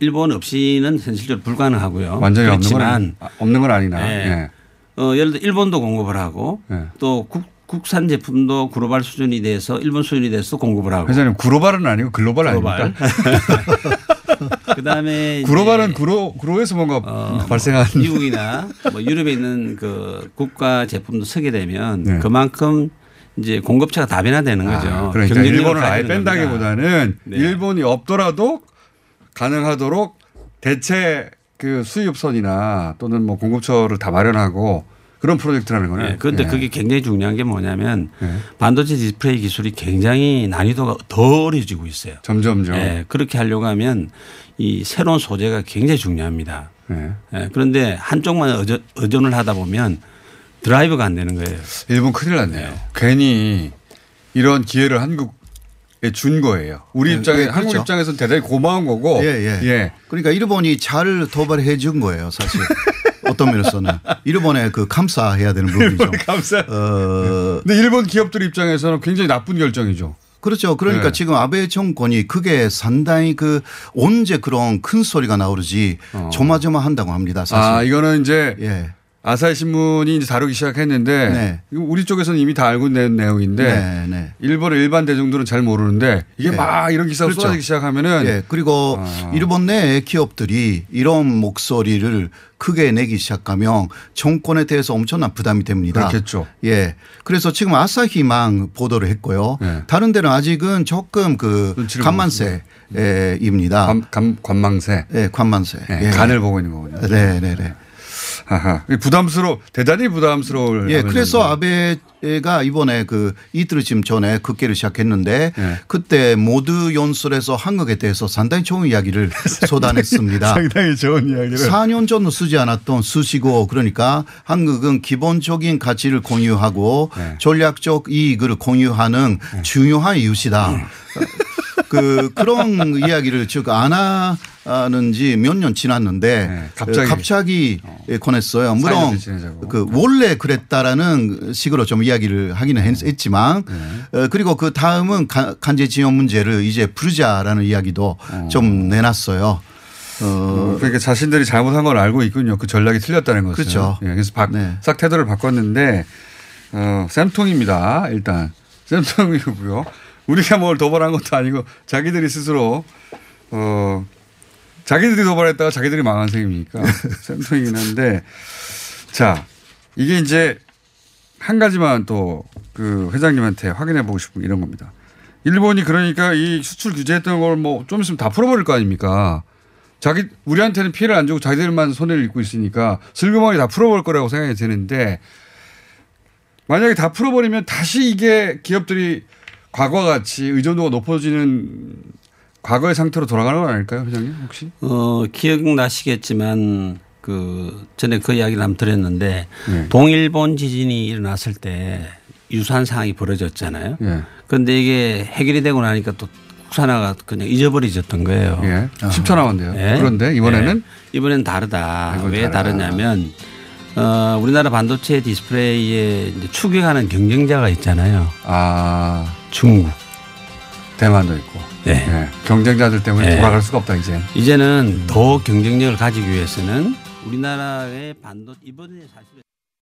일본 없이는 현실적으로 불가능하고요. 완전히 없는 건 없는 건 아니나. 예. 예. 어, 예를 들어 일본도 공급을 하고 예. 또 국, 국산 제품도 글로벌 수준이 돼서 일본 수준이 돼서 공급을 하고 회장님 글로벌은 아니고 글로벌, 글로벌. 아닙니까? 그다음에 글로벌은 그로 그로에서 뭔가 발생하는 미국이나 뭐 유럽에 있는 그 국가 제품도 서게 되면 네. 그만큼 이제 공급처가 다변화되는 거죠. 아, 그러니까 일본을 아예. 뺀다기보다는 네. 일본이 없더라도 가능하도록 대체 그 수입선이나 또는 뭐 공급처를 다 마련하고 그런 프로젝트라는 거네. 네, 그런데 예. 그게 굉장히 중요한 게 뭐냐면 예. 반도체 디스플레이 기술이 굉장히 난이도가 더 어려지고 있어요. 점점점. 예, 그렇게 하려고 하면 이 새로운 소재가 굉장히 중요합니다. 예. 예, 그런데 한쪽만 의존, 의존을 하다 보면 드라이브가 안 되는 거예요. 일본 큰일 났네요. 괜히 이런 기회를 한국에 준 거예요. 우리 네, 입장에 네, 한국 그렇죠. 입장에서는 대단히 고마운 거고. 예, 예. 그러니까 일본이 잘 도발해 준 거예요, 사실. 어떤 면에서는 일본에 그 감사해야 되는 부분이죠. 감사. 어, 근데 일본 기업들 입장에서는 굉장히 나쁜 결정이죠. 그렇죠. 그러니까 네. 지금 아베 정권이 그게 상당히 그 언제 그런 큰 소리가 나오르지 조마조마한다고 합니다. 사실. 아 이거는 이제 예. 아사히 신문이 이제 다루기 시작했는데 네. 우리 쪽에서는 이미 다 알고 있는 내용인데 네, 네. 일본의 일반 대중들은 잘 모르는데 이게 네. 막 이런 기사가 그렇죠. 쏟아지기 시작하면은 예, 그리고 아. 일본 내 기업들이 이런 목소리를 크게 내기 시작하면 정권에 대해서 엄청난 부담이 됩니다. 그렇겠죠. 예. 그래서 지금 아사히만 보도를 했고요. 네. 다른 데는 아직은 조금 그 눈치를 관만세 입니다. 관, 관, 관망세. 예, 관만세. 예, 예. 간을 보고 있는 거군요. 네, 네, 네. 하하. 부담스러워 대단히 부담스러울. 예, 그래서. 아베가 이번에 그 이틀 쯤 전에 국회를 시작했는데 예. 그때 모두 연설에서 한국에 대해서 상당히 좋은 이야기를 쏟아냈습니다. 상당히 좋은 이야기를. 4년 전도 쓰지 않았던 수식어 그러니까 한국은 기본적인 가치를 공유하고 네. 전략적 이익을 공유하는 중요한 이웃이다. 그 그런 이야기를 즉안 하는지 몇 년 지났는데 네, 갑자기. 갑자기 권했어요. 물론. 그 원래 그랬다라는 식으로 좀 이야기를 하기는 했- 했지만 네. 어, 그리고 그 다음은 가- 간제 지원 문제를 이제 부르자라는 이야기도 좀 내놨어요. 어, 그러니까 자신들이 잘못한 걸 알고 있군요. 그 전략이 틀렸다는 것을. 그렇죠. 예, 그래서 바, 네. 싹 태도를 바꿨는데 어, 쌤통입니다. 일단 쌤통이고요. 우리가 뭘 도발한 것도 아니고 자기들이 스스로 어, 자기들이 도발했다가 자기들이 망한 셈이니까 쌤통이긴 한데 자 이게 이제 한 가지만 또 그 회장님한테 확인해 보고 싶은 게 이런 겁니다. 일본이 그러니까 이 수출 규제했던 걸 뭐 좀 있으면 다 풀어버릴 거 아닙니까? 자기 우리한테는 피해를 안 주고 자기들만 손해를 입고 있으니까 슬그머니 다 풀어볼 거라고 생각이 드는데 만약에 다 풀어버리면 다시 이게 기업들이 과거와 같이 의존도가 높아지는 과거의 상태로 돌아가는 건 아닐까요, 회장님 혹시? 어, 기억나시겠지만 그 전에 그 이야기를 한번 드렸는데 네. 동일본 지진이 일어났을 때 유사한 상황이 벌어졌잖아요. 예. 그런데 이게 해결이 되고 나니까 또 국산화가 그냥 잊어버려졌던 거예요. 예. 10초 남았는데요. 예. 그런데 이번에는 예. 이번엔 다르다. 왜 다르다. 다르냐면 어, 우리나라 반도체 디스플레이에 추격하는 경쟁자가 있잖아요. 아 중국. 대만도 있고 네. 예. 경쟁자들 때문에 네. 돌아갈 수가 없다 이제. 이제는 더 경쟁력을 가지기 위해서는 우리나라의 반도 이번에 사실